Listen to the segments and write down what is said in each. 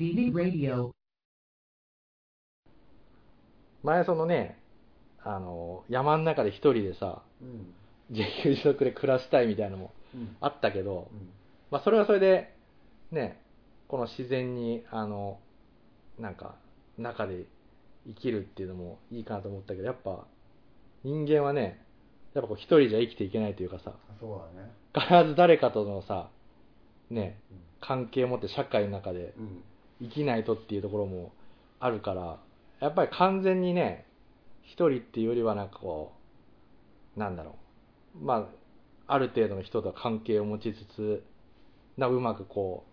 DD Radio. 前そのね、あの、山の中で一人でさ、うん。自給自足で暮らしたいみたいなのもうん。あったけど、うん。まあそれはそれで、ね、この自然に、あの、なんか、中で生きるっていうのもいいかなと思ったけど、やっぱ、人間はね、やっぱこう一人じゃ生きていけないというかさ、そうだね。必ず誰かとのさ、ね、うん。関係を持って社会の中でうん生きないとっていうところもあるから、やっぱり完全にね、一人っていうよりはなんかこう、なんだろう、まあ、ある程度の人と関係を持ちつつ、なうまくこ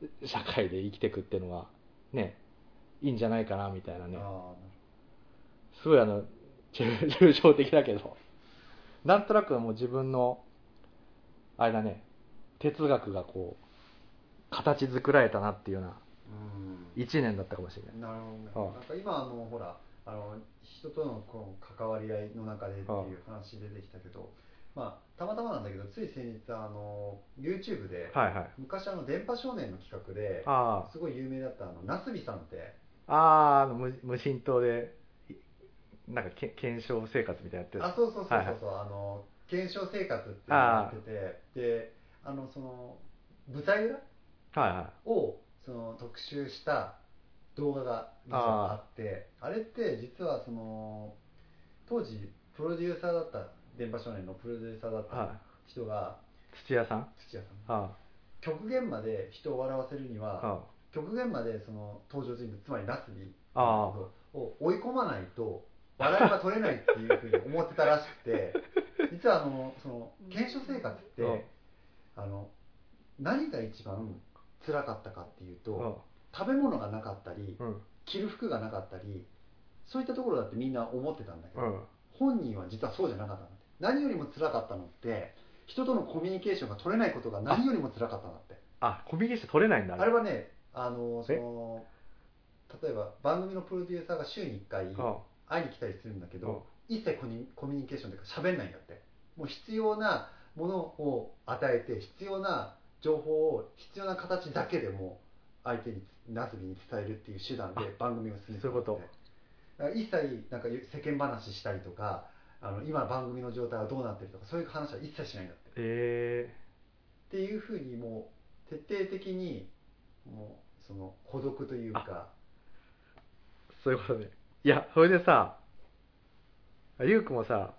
う、社会で生きていくっていうのが、ね、いいんじゃないかなみたいなね、あすごいあの、抽 抽象的だけど、なんとなくもう自分の、あれだね、哲学がこう、形作られたなっていうようなーうん一年だったかもしれない。なるほどねなんか今あのほらあの人とのこの関わり合いの中でっていう話出てきたけどまあたまたまなんだけどつい先日あの YouTube で、はいはい。昔あの電波少年の企画であすごい有名だったあのなすびさんってあ、ああ、無無人島で、いなんかけ検証生活みたいなやってる。あそうそうそうそう、はいはいあの検証生活っていうのをやっててであのその舞台裏はいはい。をその特集した動画が実はあってあれって実はその当時プロデューサーだった電波少年のプロデューサーだったは人が土屋さん？土屋さん。あ極限まで人を笑わせるにあ、はあ極限までその登場人物つまりナスを追い込まないと笑いが取れないっていうふうに思ってたらしくて 実はあのその検証生活って、うん。あの何が一番辛かったかっていうと、あ、食べ物がなかったりうん、着る服がなかったりそういったところだってみんな思ってたんだけど、うん。本人は実はそうじゃなかったんだって何よりも辛かったのって人とのコミュニケーションが取れないことが何よりも辛かったんだって。あ、コミュニケーション取れないんだ、あれはねあのその例えば番組のプロデューサーが週に1回あ会いに来たりするんだけど一切コミュニコミュニケーションというか喋んないんだって。もう必要なものを与えて必要な情報を必要な形だけでも相手にナスビに伝えるっていう手段であ番組を進めてそういうこと。だから一切なんか世間話したりとかあの今番組の状態はどうなってるとかそういう話は一切しないんだって。え。っていうふうにもう徹底的にもうその孤独というか。ー、そういうことね。いや、それでさ、ゆうくもさ、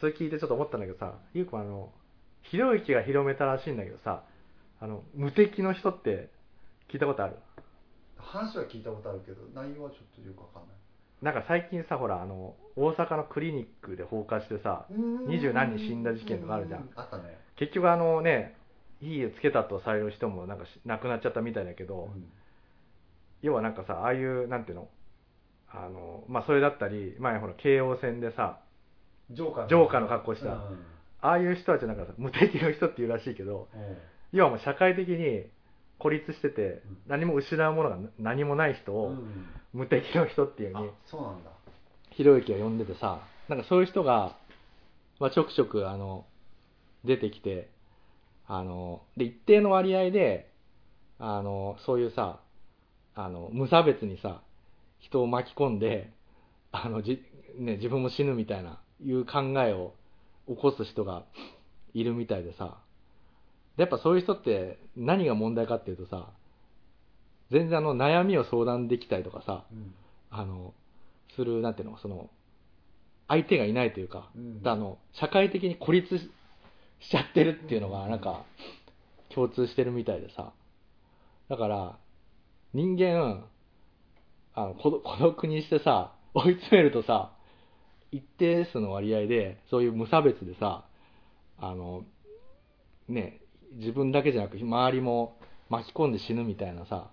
それ聞いてちょっと思ったんだけどさ、ゆうくもあの、ひろゆきが広めたらしいんだけどさ、あの、無敵の人って聞いたことある？話は聞いたことあるけど内容はちょっとよくわかんない。なんか最近さ、ほら、あの、大阪のクリニックで放火してさ、二十何人死んだ事件とかあるじゃん。うあったね、結局あのね、いい絵つけたとされる人もなんかし亡くなっちゃったみたいだけど、うん。要はなんかさ、ああいう、なんていうの？あの、まあ、それだったり、前ほら、京王線でさ、ジョーカーの格好した。うんああいう人たちはなんかさ、無敵の人っていうらしいけど、要はもう社会的に孤立しててうん、何も失うものが何もない人を、うん無敵の人っていうふうあに、そうなんだ。ひろゆきが呼んでてさ、なんかそういう人が、まあ、ちょくちょく、あの、出てきて、あの、で、一定の割合で、あの、そういうさ、あの、無差別にさ、人を巻き込んで、あの、じ、ね、自分も死ぬみたいな、いう考えを起こす人がいるみたいでさ、でやっぱそういう人って何が問題かっていうとさ、全然あの悩みを相談できたりとかさ、うん。あの、する、なんていうの、その、相手がいないというか、うん。あの、社会的に孤立ししちゃってるっていうのが、なんか、共通してるみたいでさ。だから、人間、あの、孤独孤独にしてさ、追い詰めるとさ、一定数の割合で、そういう無差別でさ、あの、ね、自分だけじゃなく、周りも巻き込んで死ぬみたいなさ、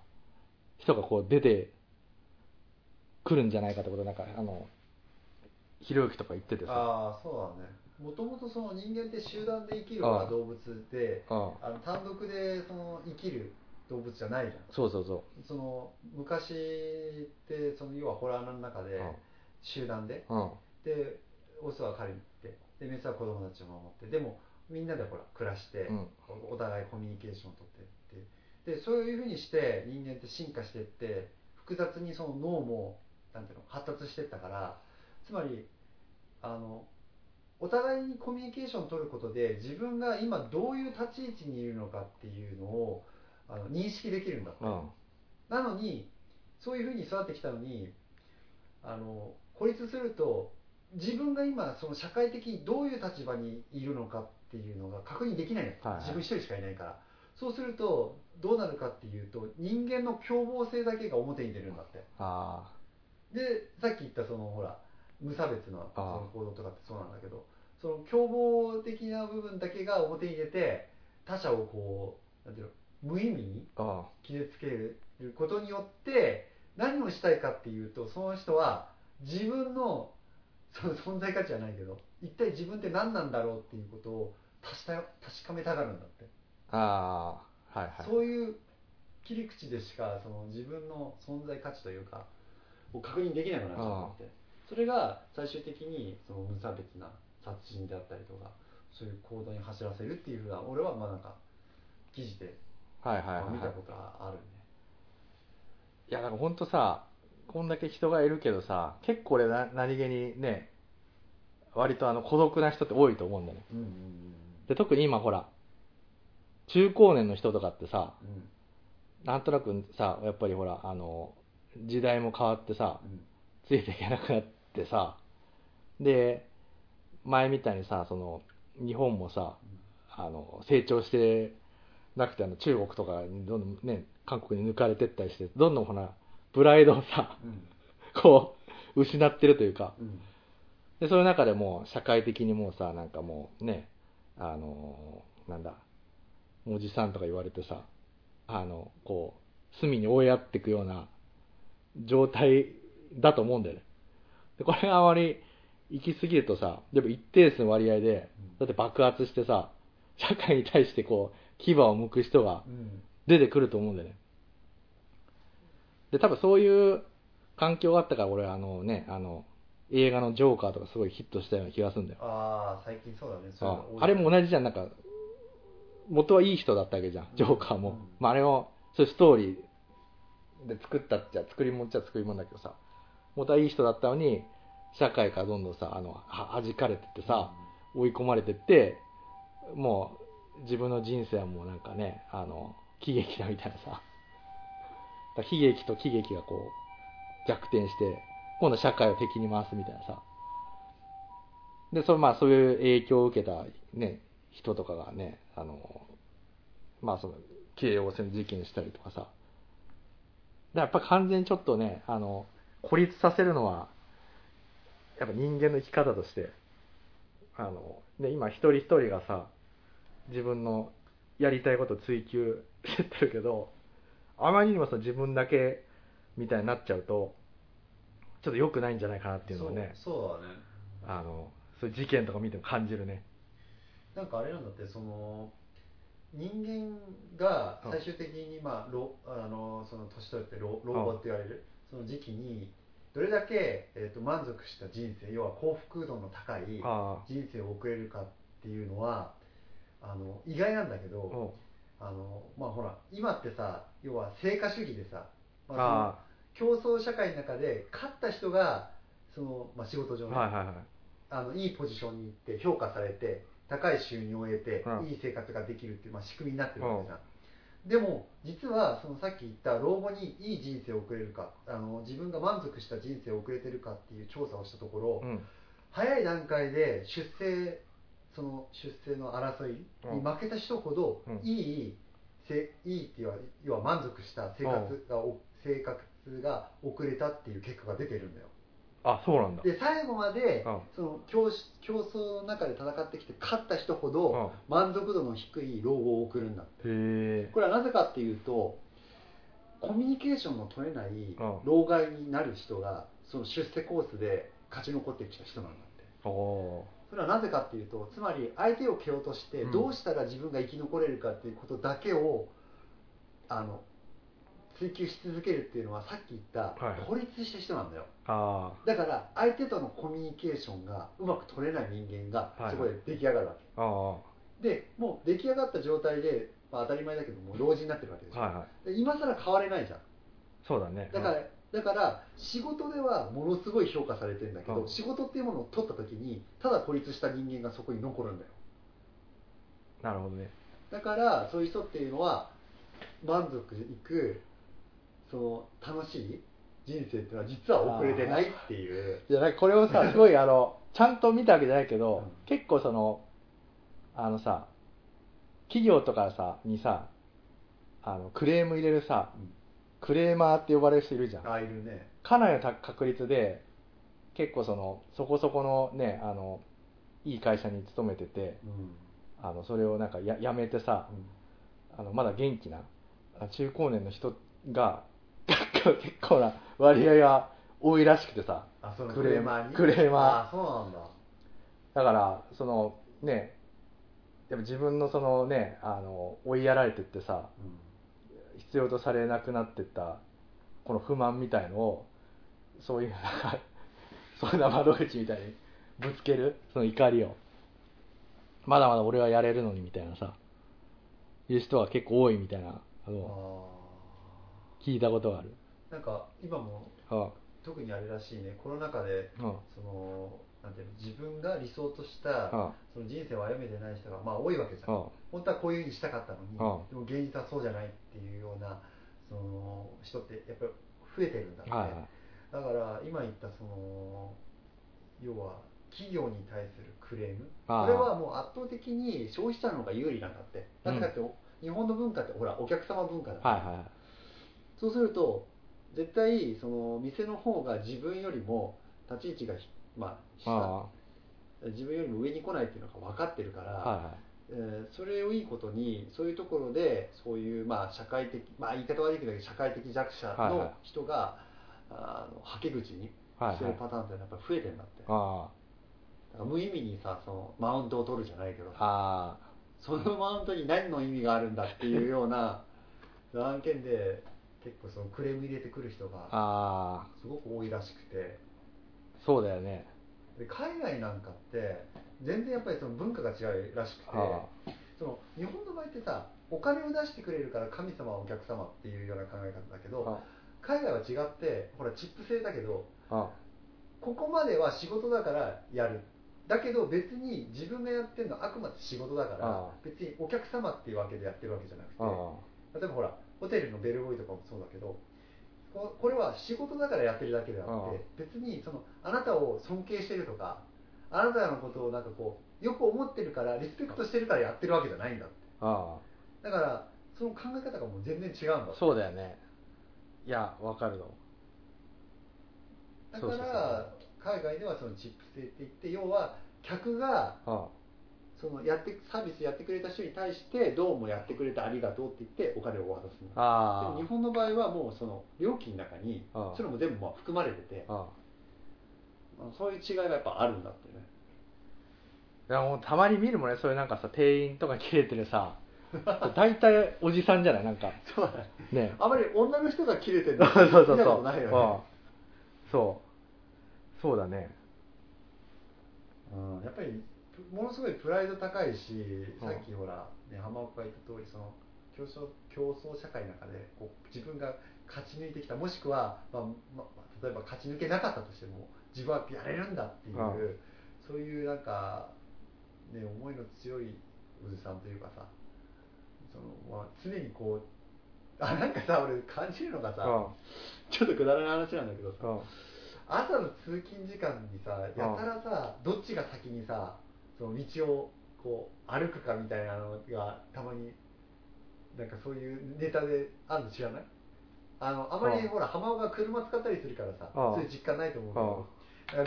人がこう出て来るんじゃないかってことなんかあのひろゆきとか言っててさ。ああそうだね。もともとその人間って集団で生きる動物でうんあの単独でその生きる動物じゃないじゃん。そうそうそその昔ってその要はホラーの中でうん集団で。でオスは狩りに行ってでメスは子供たちを守って。でもみんなでほら暮らして、うん。おお互いコミュニケーションをとってって。でそういうふうにして人間って進化していって複雑にその脳もなんていうの発達していったからつまりあのお互いにコミュニケーションを取ることで自分が今どういう立ち位置にいるのかっていうのをあの認識できるんだって、うん。なのにそういうふうに育ってきたのにあの孤立すると自分が今その社会的にどういう立場にいるのかっていうのが確認できないはいはい。自分一人しかいないから。そうするとどうなるかっていうと人間の凶暴性だけが表に出るんだって。あでさっき言ったそのほら無差別のその行動とかってそうなんだけどその凶暴的な部分だけが表に出て他者をこうなんていうの無意味にああ傷つけることによって何をしたいかっていうとその人は自分のそ の存在価値じゃないけど一体自分って何なんだろうっていうことを確か確かめたがるんだって、ああはいはい。そういう切り口でしかその自分の存在価値というかを確認できなくなっちって。それが最終的にその無差別な殺人であったりとかそういう行動に走らせるっていうふうな俺はまあなんか記事ではいはいはい見たことはあるね、いやだから本当さこんだけ人がいるけどさ結構俺な何気にね割とあの孤独な人って多いと思うんだよね。うんうんで特に今ほら中高年の人とかってさうん。うんなんとなくさやっぱりほらあの時代も変わってさうん。ついていけなくなってさで前みたいにさその日本もさあの成長してなくてあの中国とかにどんどんね韓国に抜かれてったりしてどんどんほらプライドをさうん。こう失ってるというか。うん。でそういう中でもう社会的にもうさなんかもうねあのなんだおじさんとか言われてさあのこう隅に追いやっていくような状態だと思うんだよね。でこれがあまり行き過ぎるとさでも一定数の割合でだって爆発してさ社会に対してこう牙を向く人がうん。出てくると思うんだよねで多分そういう環境があったから俺あのねあの映画のジョーカーとかすごいヒットしたような気がするんだよ。ああ最近そうだね。そうああれも同じじゃん。なんか元はいい人だったわけじゃんジョーカーも、うん。まあ、あれもそういうストーリーで作ったっちゃ作り物っちゃ作り物だけどさ。元はいい人だったのに社会からどんどんさあのは弾かれてってさ、追い込まれてってもう自分の人生はもうなんかねあの喜劇だみたいなさ悲劇と喜劇がこう逆転して今度社会を敵に回すみたいなさ。でそれまあそういう影響を受けたね人とかがねあのまあその京王線事件したりとかさ。だからやっぱ完全にちょっとねあの孤立させるのはやっぱ人間の生き方としてあの、ね、今一人一人がさ自分のやりたいことを追求してってるけどあまりにもさ自分だけみたいになっちゃうとちょっと良くないんじゃないかなっていうのはねそうそうだね。あのそういう事件とか見ても感じるね。なんかあれなんだってその人間が最終的にまあ老あのその年取って老老後って言われるその時期にどれだけ、えー、と満足した人生要は幸福度の高いあ人生を送れるかっていうのはあの意外なんだけあどあのまあほら今ってさ要は成果主義でさ、まあ、競争社会の中で勝った人がその、まあ、仕事上ね、あはいはいはい。あのいいポジションに行って評価されて高い収入を得て、うん。いい生活ができるっていう、まあ、仕組みになってるわけさ、でも実はそのさっき言った老後にいい人生を送れるかあの自分が満足した人生を送れてるかっていう調査をしたところ、うん。早い段階で出世その出世の争いに負けた人ほど、うん。いいせいいっていうのは要は満足した生活が、お生活が送れたっていう結果が出てるんだよ。あそうなんだ。で最後まで、うん。その競し競争の中で戦ってきて勝った人ほど、う満足度の低い老後を送るんだって。へえ。これはなぜかっていうとコミュニケーションの取れないん。老害になる人がその出世コースで勝ち残ってきた人なんだってそれはなぜかっていうとつまり相手を蹴落としてうん。どうしたら自分が生き残れるかっていうことだけをあの追求し続けるっていうのはさっき言ったはい孤立した人なんだよ。あだから相手とのコミュニケーションがうまく取れない人間がはい。そこで出来上がるわけ、でもう出来上がった状態でまあ、当たり前だけどもう老人になってるわけでしょ、はいはい。で今更変われないじゃん。そうだね。だから、だから仕事ではものすごい評価されてるんだけど、うん。仕事っていうものを取った時にただ孤立した人間がそこに残るんだよ。なるほどね。だからそういう人っていうのは満足いくその楽しい人生っていうのは実は遅れてないっていう。いやなんかこれをさすごいあのちゃんと見たわけじゃないけど、うん。結構そのあのさ企業とかさにさあのクレーム入れるさクレーマーって呼ばれる人いるじゃん。ああいるね。かなりのた確率で結構そのそこそこのねあのいい会社に勤めててうん。あのそれをなんかややめてさあのまだ元気なあ中高年の人が 結構な割合が多いらしくてさクレーマーに。クレーマーあそうなんだ。だからそのねやっぱ自分のそのねあの追いやられてってさ必要とされなくなってったこの不満みたいのをそういうなんかそんな窓口みたいにぶつけるその怒りを。まだまだ俺はやれるのにみたいなさいう人が結構多いみたいなうんの聞いたことがある。ーなんか今もあ特にあれらしいねコロナ禍であそのなんていうの自分が理想としたあその人生を歩めてない人がまあ多いわけじゃん。あ本当はこういうふうにしたかったのに、うんでも現実はそうじゃない。っていうようなその人ってやっぱり増えてるんだって、はいはい。だから今言ったその要は企業に対するクレーム。これはもう圧倒的に消費者の方が有利なんだって。なぜかって、日本の文化ってほらお客様文化だから、はいはいそうすると絶対その店の方が自分よりも立ち位置がひまあ下。あ自分よりも上に来ないっていうのが分かってるから、あはいはいえーそれをいいことにそういうところでそういうまあ社会的まあ言い方悪いけど社会的弱者のはいはい。人が、あのはけ口にはいはいしてるパターンってやっぱ増えてるんだって、あだから無意味にさそのマウントを取るじゃないけどそのマウントに何の意味があるんだっていうような 案件で結構そのクレーム入れてくる人がああ。すごく多いらしくて。そうだよね。で海外なんかって全然やっぱりその文化が違うらしくてあその日本の場合ってさお金を出してくれるから神様はお客様っていうような考え方だけあど海外は違ってほらチップ制だけどあここまでは仕事だからやる。だけど別に自分がやってるのはあくまで仕事だから別にお客様っていうわけでやってるわけじゃなくてあ例えばほらホテルのベルボーイとかもそうだけどここれは仕事だからやってるだけであって別にそのあなたを尊敬してるとかあなたのことをなんかこうよく思ってるからリスペクトしてるからやってるわけじゃないんだって。あだからその考え方がもう全然違うんだそうだよね。いやわかるの。だかそうそうら海外ではそのチップ制って言って要は客があそのやってサービスやってくれた人に対してどうもやってくれてありがとうって言ってお金を渡すの。あでも日本の場合はもうその料金の中にああ。それも全部まあ含まれててあまあそういう違いがやっぱあるんだってね。いやもうたまに見るもんね。そういうなんかさ店員とか切れてるさ。大体おじさんじゃない？なんか。そうだね。ね。あまり女の人が切れてる そうそうそう。そうないよね。うん。そう。そうだね。うんやっぱりものすごいプライド高いし、うんさっきほら、ね、浜岡が言った通りその競争競争社会の中でこう自分が勝ち抜いてきたもしくは、まあまま例えば勝ち抜けなかったとしても自分はやれるんだっていう、うん。そういうなんか、ね、思いの強いおじさんというかさその、まあ、常にこうあなんかさ俺感じるのがさ、うん。ちょっとくだらない話なんだけどさ、うん。朝の通勤時間にさやたらさどっちが先にさその道をこう歩くかみたいなのがたまになんかそういうネタであるの知らない？あのあまりうん。ほら浜尾が車使ったりするからさうん。そういう実感ないと思うけど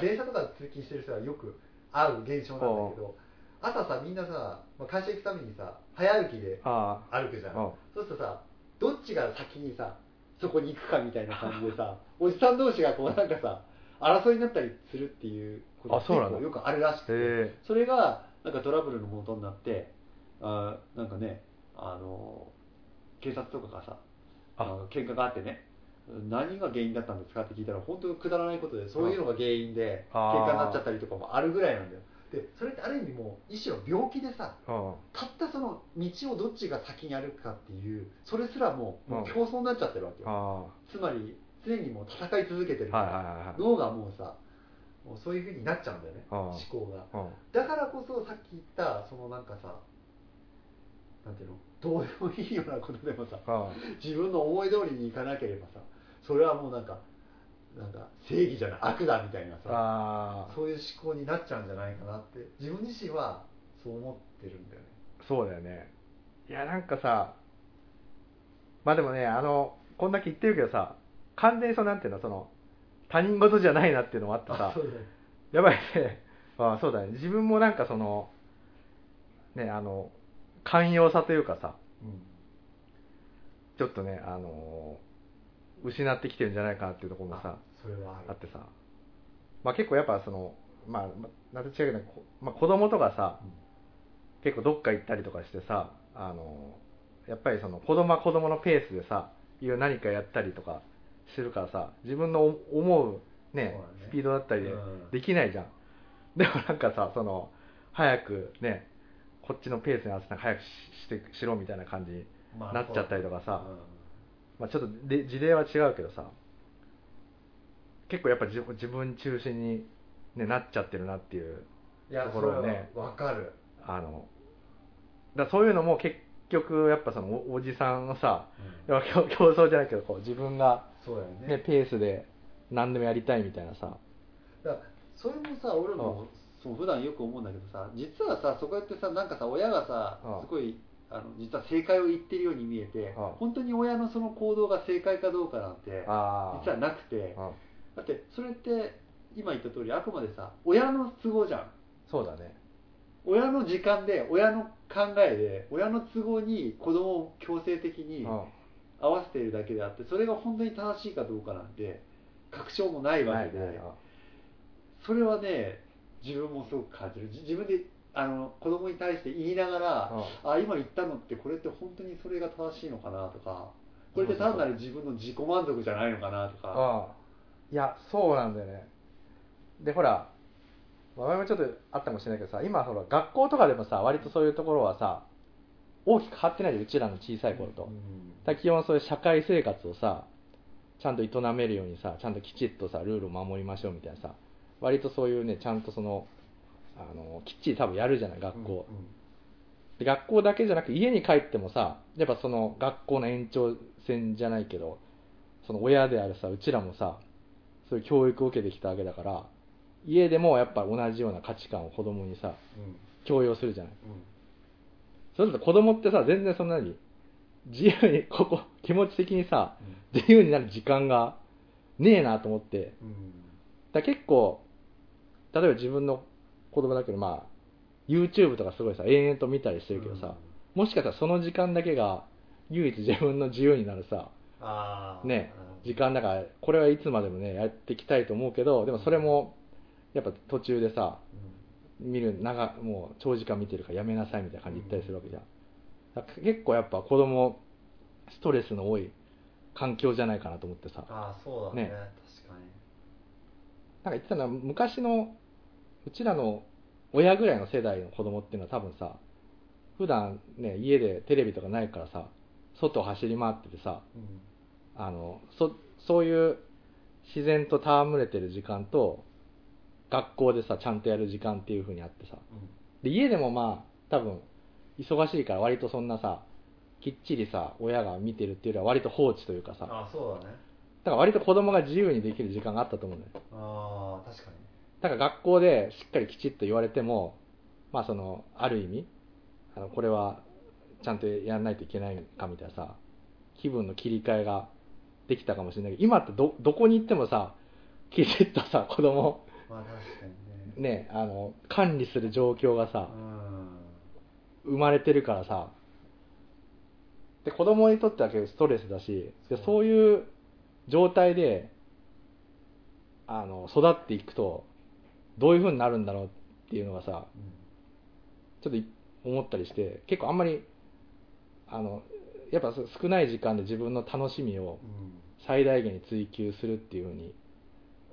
電車とかで通勤してる人はよく会う現象なんだけど朝さみんなさまあ会社行くためにさ早歩きであ歩くじゃん。うんそうするとさどっちが先にさそこに行くかみたいな感じでさ おじさん同士がこうなんかさ争いになったりするっていうことあそうなんだ結構よくあるらしくてそれがなんかトラブルの元になってあーなんかねあの警察とかがさあ。の喧嘩があってね何が原因だったんですかって聞いたら本当にくだらないことでそういうのが原因で喧嘩になっちゃったりとかもあるぐらいなんだよでそれってある意味もう一種の病気でさうん。たったその道をどっちが先に歩くかっていうそれすらもうもう競争になっちゃってるわけよ、あつまり常にもう戦い続けてるあから、はいはいはいはい。脳がもうさもうそういうふうになっちゃうんだよね、うん。思考が。うん。だからこそさっき言ったそのなんかさなんていうのどうでもいいようなことでもさうん。自分の思い通りにいかなければさそれはもうなんかなんか正義じゃない悪だみたいなさそういう思考になっちゃうんじゃないかなって自分自身はそう思ってるんだよね。そうだよね。いやなんかさまあでもねあのこんだけ言ってるけどさ完全にそうなんていうのその他人事じゃないなっていうのもあってさねやばいね。あそうだね。自分もなんかそのねあの寛容さというかさうん。ちょっとねあの失ってきてるんじゃないかなっていうところもさあそれはあってさ。まあ結構やっぱそのまあまなんて違うけど、こまあ、子供とかさ結構どっか行ったりとかしてさあのやっぱりその子供は子供のペースでさいろいろ何かやったりとかするからさ自分の思うねね。スピードだったりでうん。できないじゃん、でもなんかさその早くねこっちのペースに合わせて早くししてしろみたいな感じにまあなっちゃったりとかさ。うんまあ、ちょっとで事例は違うけどさ結構やっぱ自自分中心に、ね、なっちゃってるなっていういやとそれろをねわかる。あのだからそういうのも結局やっぱそのおおじさんのさうん。や競競争じゃないけどこう自分が、そうだよね。ねペースで何でもやりたいみたいなさ。だからそれもさ俺もそう普段よく思うんだけどさ実はさそこやってさなんかさ親がさうん。すごいあの実は正解を言ってるように見えてうん。本当に親のその行動が正解かどうかなんてあ実はなくて。うん。だってそれって今言った通りあくまでさ親の都合じゃん。そうだね。親の時間で親の考えで親の都合に子供を強制的にうん。合わせているだけであってそれが本当に正しいかどうかなんて確証もないわけで、ないないそれはね自分もすごく感じる。じ自分であの子供に対して言いながら、あ今言ったのってこれって本当にそれが正しいのかなとかこれって単なる自分の自己満足じゃないのかなとか。いやそうなんだよね。でほら前もちょっとあったかもしれないけどさ今ほら学校とかでもさ割とそういうところはさ大きく変わってないでうちらの小さい頃と、うん。だから基本そういう社会生活をさちゃんと営めるようにさちゃんときちっとさルールを守りましょうみたいなさ割とそういうねちゃんとそのあのきっちり多分やるじゃない学校、うんで学校だけじゃなく家に帰ってもさやっぱその学校の延長線じゃないけどその親であるさうちらもさそういう教育を受けてきたわけだから家でもやっぱ同じような価値観を子供にさうん。強要するじゃない。うん。それだと子供ってさ全然そんなに自由にここ気持ち的にさうん。自由になる時間がねえなと思って。うん。だ結構例えば自分の子供だけどまあ YouTube とかすごいさ延々と見たりしてるけどさ、もしかしたらその時間だけが唯一自分の自由になるさねうん時間だからこれはいつまでもねやっていきたいと思うけどでもそれもやっぱ途中でさ見る長もう長時間見てるからやめなさいみたいな感じで言ったりするわけじゃん、結構やっぱ子供ストレスの多い環境じゃないかなと思ってさ。ああそうだね。ね。確かに。なんか言ってたのは昔のうちらの親ぐらいの世代の子供っていうのは多分さ普段ね家でテレビとかないからさ外を走り回っててさうん。あのそそういう自然と戯れてる時間と学校でさちゃんとやる時間っていう風にあってさ。で家でもまあ多分忙しいから割とそんなさきっちりさ親が見てるっていうよりは割と放置というかさ。だかああそうだね。ら割と子供が自由にできる時間があったと思うんだよ。ああ確かにだから学校でしっかりきちっと言われてもまあそのある意味あのこれはちゃんとやらないといけないかみたいなさ気分の切り替えができたかもしれないけど今ってどどこに行ってもさきちっとさ子供まあ確かにね。ねあの管理する状況がさうん。生まれてるからさで子供にとっては結構ストレスだしでそう。そういう状態であの育っていくとどういう風になるんだろうっていうのがさちょっとい思ったりして結構あんまりあのやっぱ少ない時間で自分の楽しみをうん。最大限に追求するっていう風に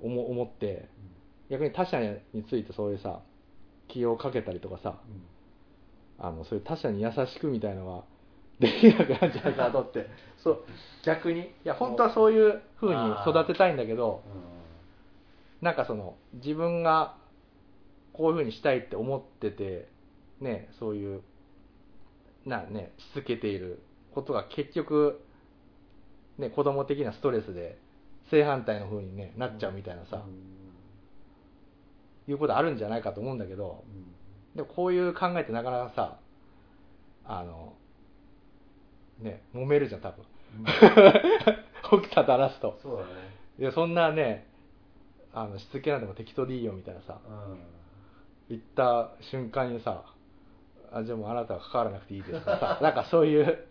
思思って逆に他者についてそういうさ気をかけたりとかさうん。あのそういう他者に優しくみたいのは できなくなるんじゃないかなとってそう。逆に。いや本当はそういう風に育てたいんだけどなんかその自分がこういう風にしたいって思っててねそういうなねしつけていることが結局ね子供的なストレスで正反対の風に、ね、なっちゃうみたいなさ、いうことあるんじゃないかと思うんだけどでもこういう考えってなかなかさあのね揉めるじゃん多分。起きただらすと。そうだね。いやそんなねあのしつけなんても適当でいいよみたいなさ。うん言った瞬間にさあじゃあもうあなたは関わらなくていいですとかさ なんかそういう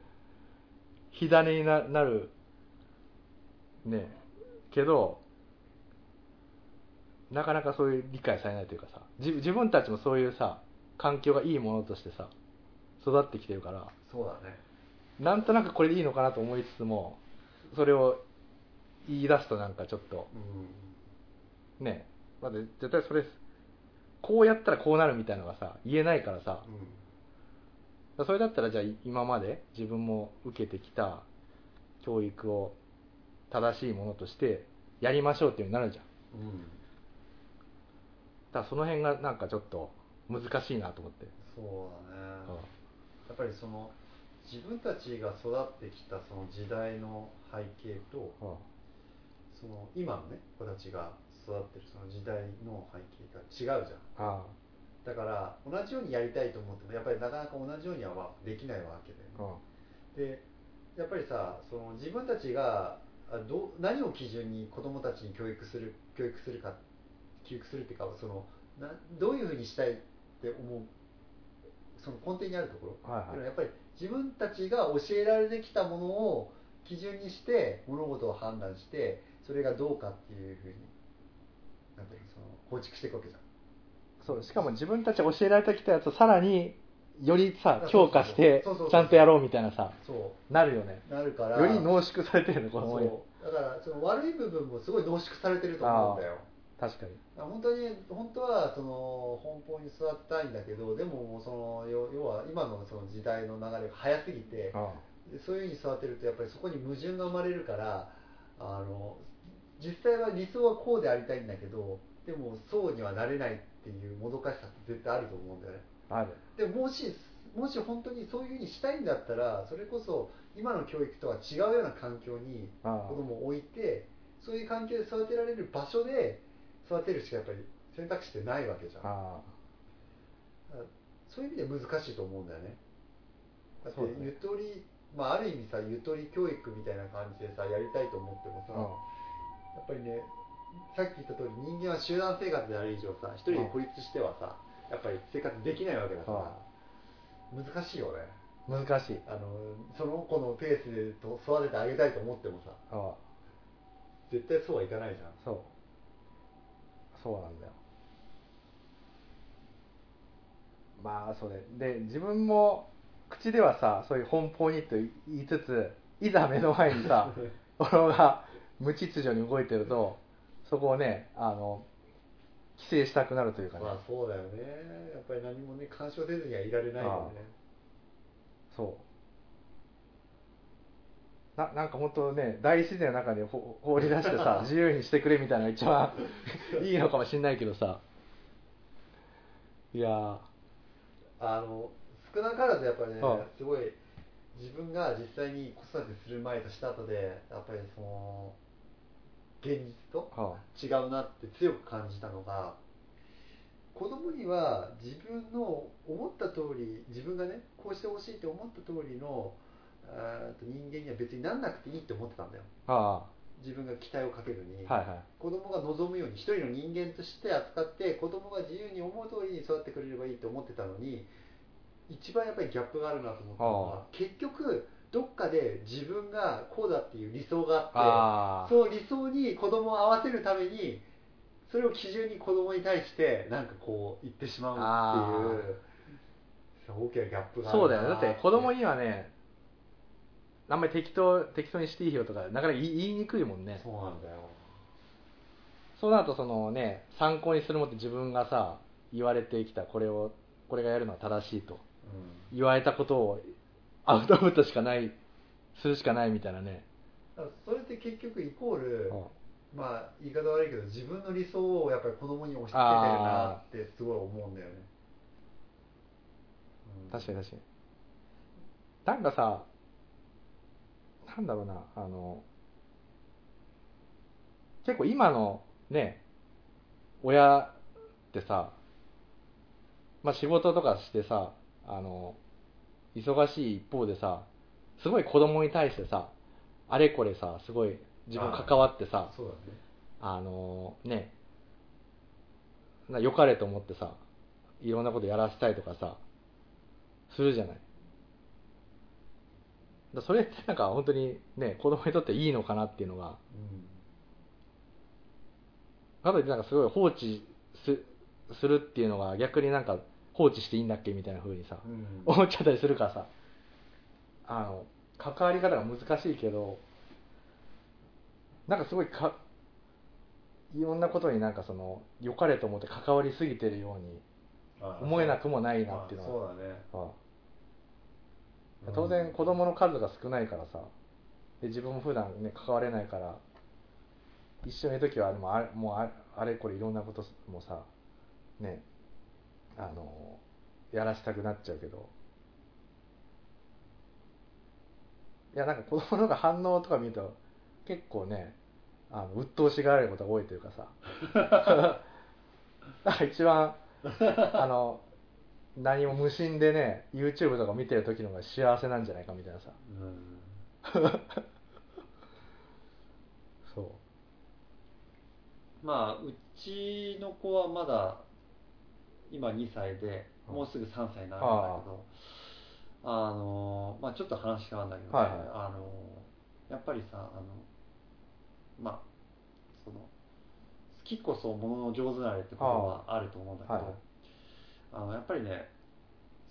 火種にななるねけどなかなかそういう理解されないというかさ自自分たちもそういうさ環境がいいものとしてさ育ってきてるからそうだね。なんとなくこれでいいのかなと思いつつもそれを言い出すとなんかちょっとうん。ねまだ絶対それこうやったらこうなるみたいなのがさ言えないからさ。それだったらじゃあ今まで自分も受けてきた教育を正しいものとしてやりましょうっていうのになるじゃん。うん。だからその辺がなんかちょっと難しいなと思って。そうだね。やっぱりその自分たちが育ってきたその時代の背景とその今のね子たちが育ってるその時代の背景が違うじゃん。あだから同じようにやりたいと思ってもやっぱりなかなか同じようにはできない。わけだよねあ。でやっぱりさその自分たちがあどう何を基準に子どもたちに教育する教育するか教育するっていうかそのなどういうふうにしたいって思うその根底にあるところ、はいはい。っていうのはやっぱり自分たちが教えられてきたものを基準にして物事を判断してそれがどうかっていうふうになんていうのその構築していくわけじゃん。そうしかも自分たちが教えられてきたやつをさらによりさ強化してちゃんとやろうみたいなさそなるよね。うなるから。より濃縮されてるの子供にそう。だからその悪い部分もすごい濃縮されてると思うんだよ。確かに。本当に本当はその奔放に育てたいんだけどでももうその要要は今のその時代の流れが早すぎてあそういうふうに育てるとやっぱりそこに矛盾が生まれるからあの実際は理想はこうでありたいんだけどでもそうにはなれないっていうもどかしさって絶対あると思うんだよね。ある。でももしもし本当にそういうふうにしたいんだったらそれこそ今の教育とは違うような環境に子供を置いてそういう環境で育てられる場所で育てるしかやっぱり選択肢ってないわけじゃん。あそういう意味で難しいと思うんだよね。だってゆとり、まあ、ある意味さゆとり教育みたいな感じでさやりたいと思ってもさ、あやっぱりねさっき言った通り人間は集団生活である以上さ一人で孤立してはさやっぱり生活できないわけだから難しいよね。難しい。あのその子のペースでと育ててあげたいと思ってもさ絶対そうはいかないじゃん。そう。そうなんだよ。まあそれ。で自分も口ではさそういう奔放にと言いつついざ目の前にさ 俺が無秩序に動いてるとそこをねあの規制したくなるというかね、まあそうだよね。やっぱり何もね干渉せずにはいられないよね。そう。ななんか本当ね大自然の中でほ放り出してさ 自由にしてくれみたいなのが一番 いいのかもしれないけどさ。いやー。あの少なからずやっぱりね、はいすごい自分が実際に子育てする前とした後でやっぱりその現実とは違うなって強く感じたのが子供には自分の思った通り自分がねこうしてほしいと思った通りの人間には別になんなくていいって思ってたんだよ。自分が期待をかけずに、あはいはい。子供が望むように一人の人間として扱って子供が自由に思う通りに育ってくれればいいと思ってたのに一番やっぱりギャップがあるなと思ったのは結局どっかで自分がこうだっていう理想があってその理想に子供を合わせるためにそれを基準に子供に対してなんかこう言ってしまうっていう大きなギャップがあるなそうだよね。だって子供にはねあんまり適当適当にしていいよとかなかなか言いにくいもんね。そうなんだよ。そうなるとそのね参考にするもんって自分がさ言われてきたこれをこれがやるのは正しいとうん。言われたことをアウトプットしかないするしかないみたいなね、それって結局イコール、うん。まあ言い方悪いけど自分の理想をやっぱり子供に押し付けてるなってすごい思うんだよね、うん。確かに確かに。なんかさなんだろうなあの結構今のね親ってさまあ仕事とかしてさあの忙しい一方でさすごい子供に対してさあれこれさすごい自分関わってさそうだね。あのねな良かれと思ってさいろんなことやらせたいとかさするじゃない。だそれってなんか本当にね子供にとっていいのかなっていうのが。かといってなんかすごい放置すするっていうのが逆になんか放置していいんだっけみたいな風にさうん、うん思っちゃったりするからさ。あの関わり方が難しいけどなんかすごいかいろんなことになんかその良かれと思って関わりすぎてるようにあ思えなくもないなっていうのは。あそうだね。ああ。当然子供の数が少ないからさ。で自分も普段ね関われないから一緒にいる時はもうあもうああれこれいろんなこともさねあのやらしたくなっちゃうけど。いやなんか子供の反応とか見ると結構ねあの鬱陶しがられることが多いというかさ。なんか一番あの何も無心でね YouTube とか見てる時の方が幸せなんじゃないかみたいなさ。うん。そう。まあうちの子はまだ今2歳でうん。もうすぐ3歳になるんだけどあのまあちょっと話変わるんだけどね、はいはい。あのやっぱりさあのまあその好きこそものの上手なれってことはあると思うんだけど、はいはい。あのやっぱりね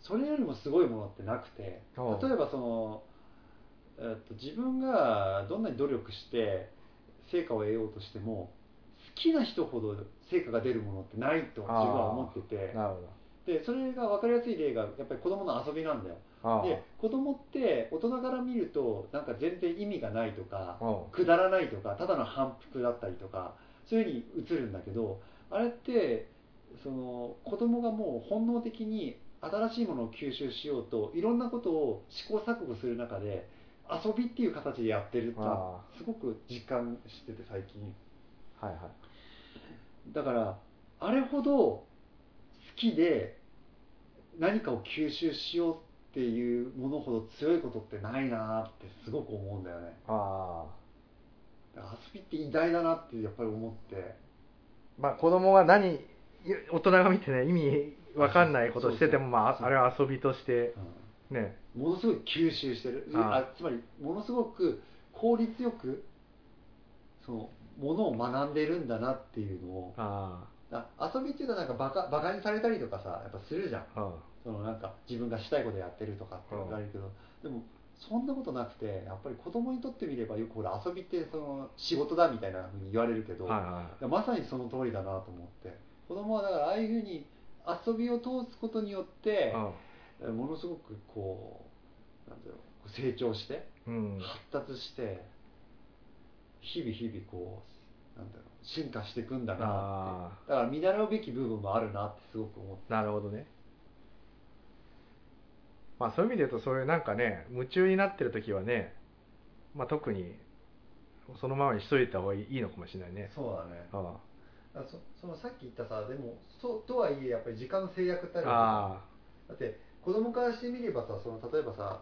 それよりもすごいものってなくておう。例えばその、えっと、自分がどんなに努力して成果を得ようとしても好きな人ほど成果が出るものってないと自分は思ってて。でそれが分かりやすい例がやっぱり子供の遊びなんだよ。で子供って大人から見るとなんか全然意味がないとかくだらないとかただの反復だったりとかそういうふうに映るんだけどあれってその子供がもう本能的に新しいものを吸収しようといろんなことを試行錯誤する中で遊びっていう形でやってるっていうのはあすごく実感してて最近。はいはいだからあれほど好きで何かを吸収しようっていうものほど強いことってないなってすごく思うんだよね。ああだから遊びって偉大だなってやっぱり思って。まあ子供が何大人が見てね意味わかんないことしててもまああれは遊びとしてね。ものすごい吸収してる。あつまりものすごく効率よくそのものを学んでるんだなっていうのをああ。遊びっていうのはなんかバカバカにされたりとかさやっぱするじゃん。そのなんか自分がしたいことやってるとかって言われるけど、でもそんなことなくてやっぱり子供にとってみればよくほら遊びってその仕事だみたいなふうに言われるけど、はいはい。まさにその通りだなと思って。子供はだからああいうふうに遊びを通すことによって、ものすごくこうなんだろう成長してんうん。発達して日々日々こうなんだろう進化していくんだなあって。だから見習うべき部分もあるなってすごく思って。なるほどね。まあそういう意味で言うとそういうなんかね夢中になってる時はねまあ特にそのままにしといた方がいいのかもしれないね。そうだね。あだからそそのさっき言ったさでもそうとはいえやっぱり時間の制約ってああるわあだって子供からしてみればさその例えばさ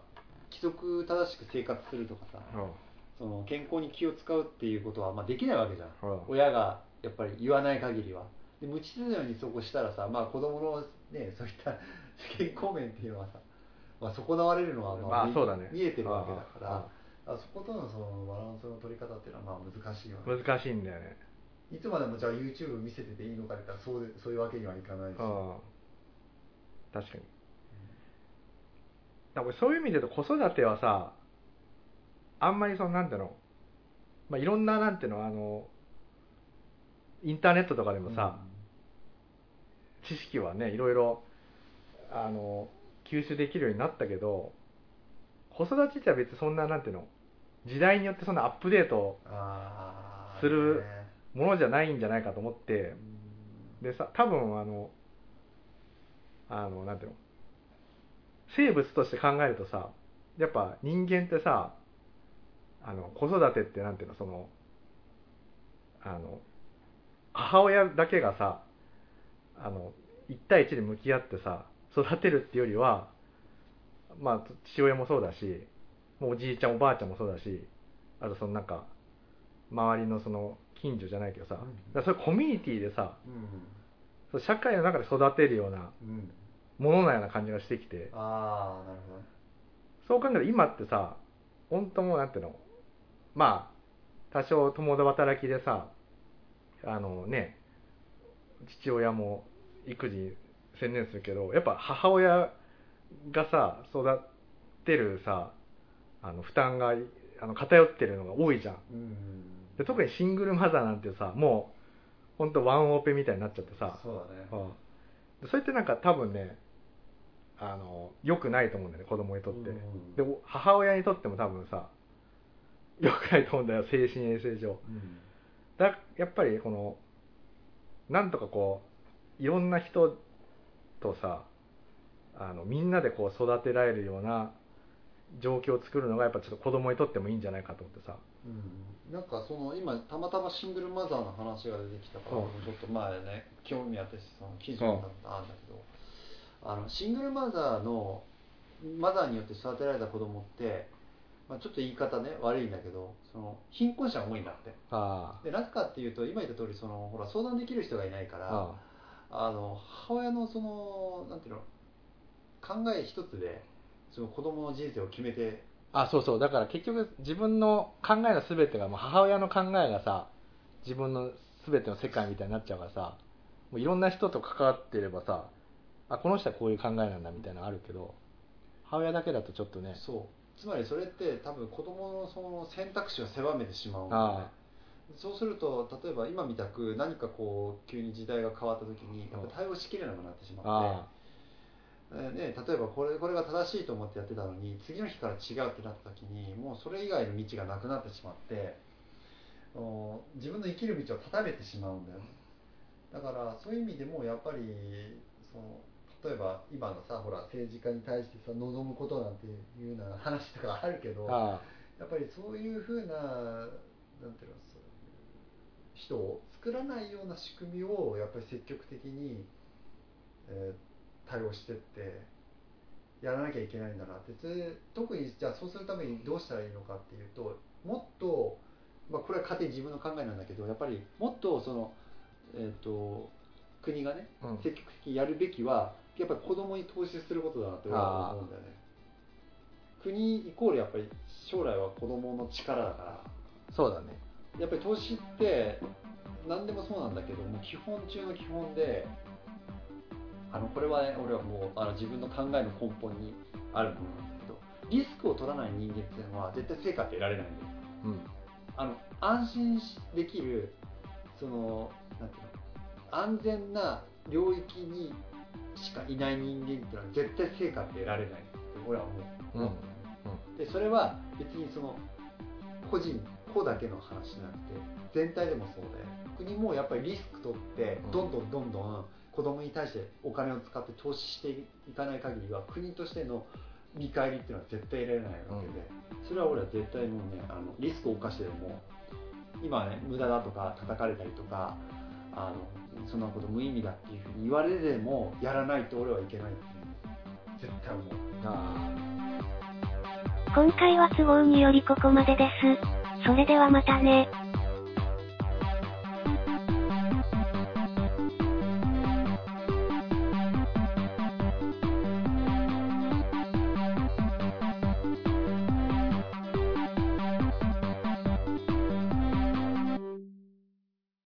規則正しく生活するとかさあその健康に気を使うっていうことはまあできないわけじゃん。うん親がやっぱり言わない限りは。で無秩序にそこしたらさ、まあ、子供のねそういった 健康面っていうのはさ、まあ、損なわれるのはままあそうだね。見えてるわけだからああそことのそのバランスの取り方っていうのはまあ難しいよね。難しいんだよね。いつまでもじゃあ YouTube 見せてていいのかって言ったらそうでそういうわけにはいかないし、うん確かに。だからそういう意味で言うと子育てはさあんまりそのなんていう。の、まあ、いろんななんていうのあのインターネットとかでもさ、知識はねいろいろあの吸収できるようになったけど子育てっては別にそんななんていうの時代によってそんなアップデートするねものじゃないんじゃないかと思ってうんでさ多分あのあのなんていうの生物として考えるとさやっぱ人間ってさあの子育てってなんていうのそのあの母親だけがさあの1対1で向き合ってさ育てるっていうよりはまあ父親もそうだしもうおじいちゃんおばあちゃんもそうだしあとそのなんか周りのその近所じゃないけどさ、うん。そういうコミュニティでさうん社会の中で育てるようなうん。もののような感じがしてきて。ああなるほど。ねそう考えると今ってさ本当もうなんていうのまあ多少共働きでさあのね父親も育児に専念するけどやっぱ母親がさ育てるさあの負担があの偏ってるのが多いじゃん。うん。で特にシングルマザーなんてさもう本当ワンオペみたいになっちゃってさ。そうだね。うん。それってなんか多分ねあの良くないと思うんだよね子供にとって、うんでお母親にとっても多分さ良くないと思うんだよ精神衛生上。うん。だやっぱりこのなんとかこういろんな人とさあのみんなでこう育てられるような状況を作るのがやっぱちょっと子供にとってもいいんじゃないかと思ってさ。うん。なんかその今たまたまシングルマザーの話が出てきたから、うん。ちょっと前ね興味あってその記事を読んだのがあるんだけど、あのシングルマザーのマザーによって育てられた子供って、まあ、ちょっと言い方ね悪いんだけどその貧困者が多いんだって。あでなぜかっていうと今言った通りそのほら相談できる人がいないからあ。あの母親のそのなんていうの考え一つでその子供の人生を決めてあそうそう。だから結局自分の考えの全てがもう母親の考えがさ自分の全ての世界みたいになっちゃうからさもういろんな人と関わってればさあこの人はこういう考えなんだみたいなのあるけど母親だけだとちょっとねそうつまりそれって多分子供のその選択肢を狭めてしまうんだよねあ。そうすると例えば今みたく何かこう急に時代が変わった時にやっぱ対応しきれなくなってしまって。ね、例えばこれこれが正しいと思ってやってたのに次の日から違うってなった時にもうそれ以外の道がなくなってしまってお自分の生きる道を断たれてしまうんだよ。ねだからそういう意味でもやっぱりその例えば今のさほら政治家に対してさ望むことなんていうような話とかあるけどあやっぱりそういうふうななんていうのそう人を作らないような仕組みをやっぱり積極的に、えー対応してってやらなきゃいけないんだなって。それ特にじゃあそうするためにどうしたらいいのかっていうともっと、まあ、これは勝手に自分の考えなんだけどやっぱりもっとその、えー、と国がねうん。積極的にやるべきはやっぱり子供に投資することだなって俺は思うんだよね。国イコールやっぱり将来は子供の力だから。そうだね。やっぱり投資って何でもそうなんだけども基本中の基本であのこれはね俺はもうあの自分の考えの根本にあるものなんだけどリスクを取らない人間っていうのは絶対成果って得られないんだよ。うん。あの安心しできるそのなんていうの安全な領域にしかいない人間っていうのは絶対成果って得られないって俺は思う、うん。でそれは別にその個人個だけの話じゃなくて全体でもそうで国もやっぱりリスク取ってうん。どんどんどんどん子供に対してお金を使って投資していかない限りは国としての見返りっていうのは絶対得られないわけで、それは俺は絶対もうねあのリスクを冒してでも今はね無駄だとか叩かれたりとかあのそんなこと無意味だっていうふうに言われてもやらないと俺はいけないっていう絶対思うあ今回は都合によりここまでです。それではまたね。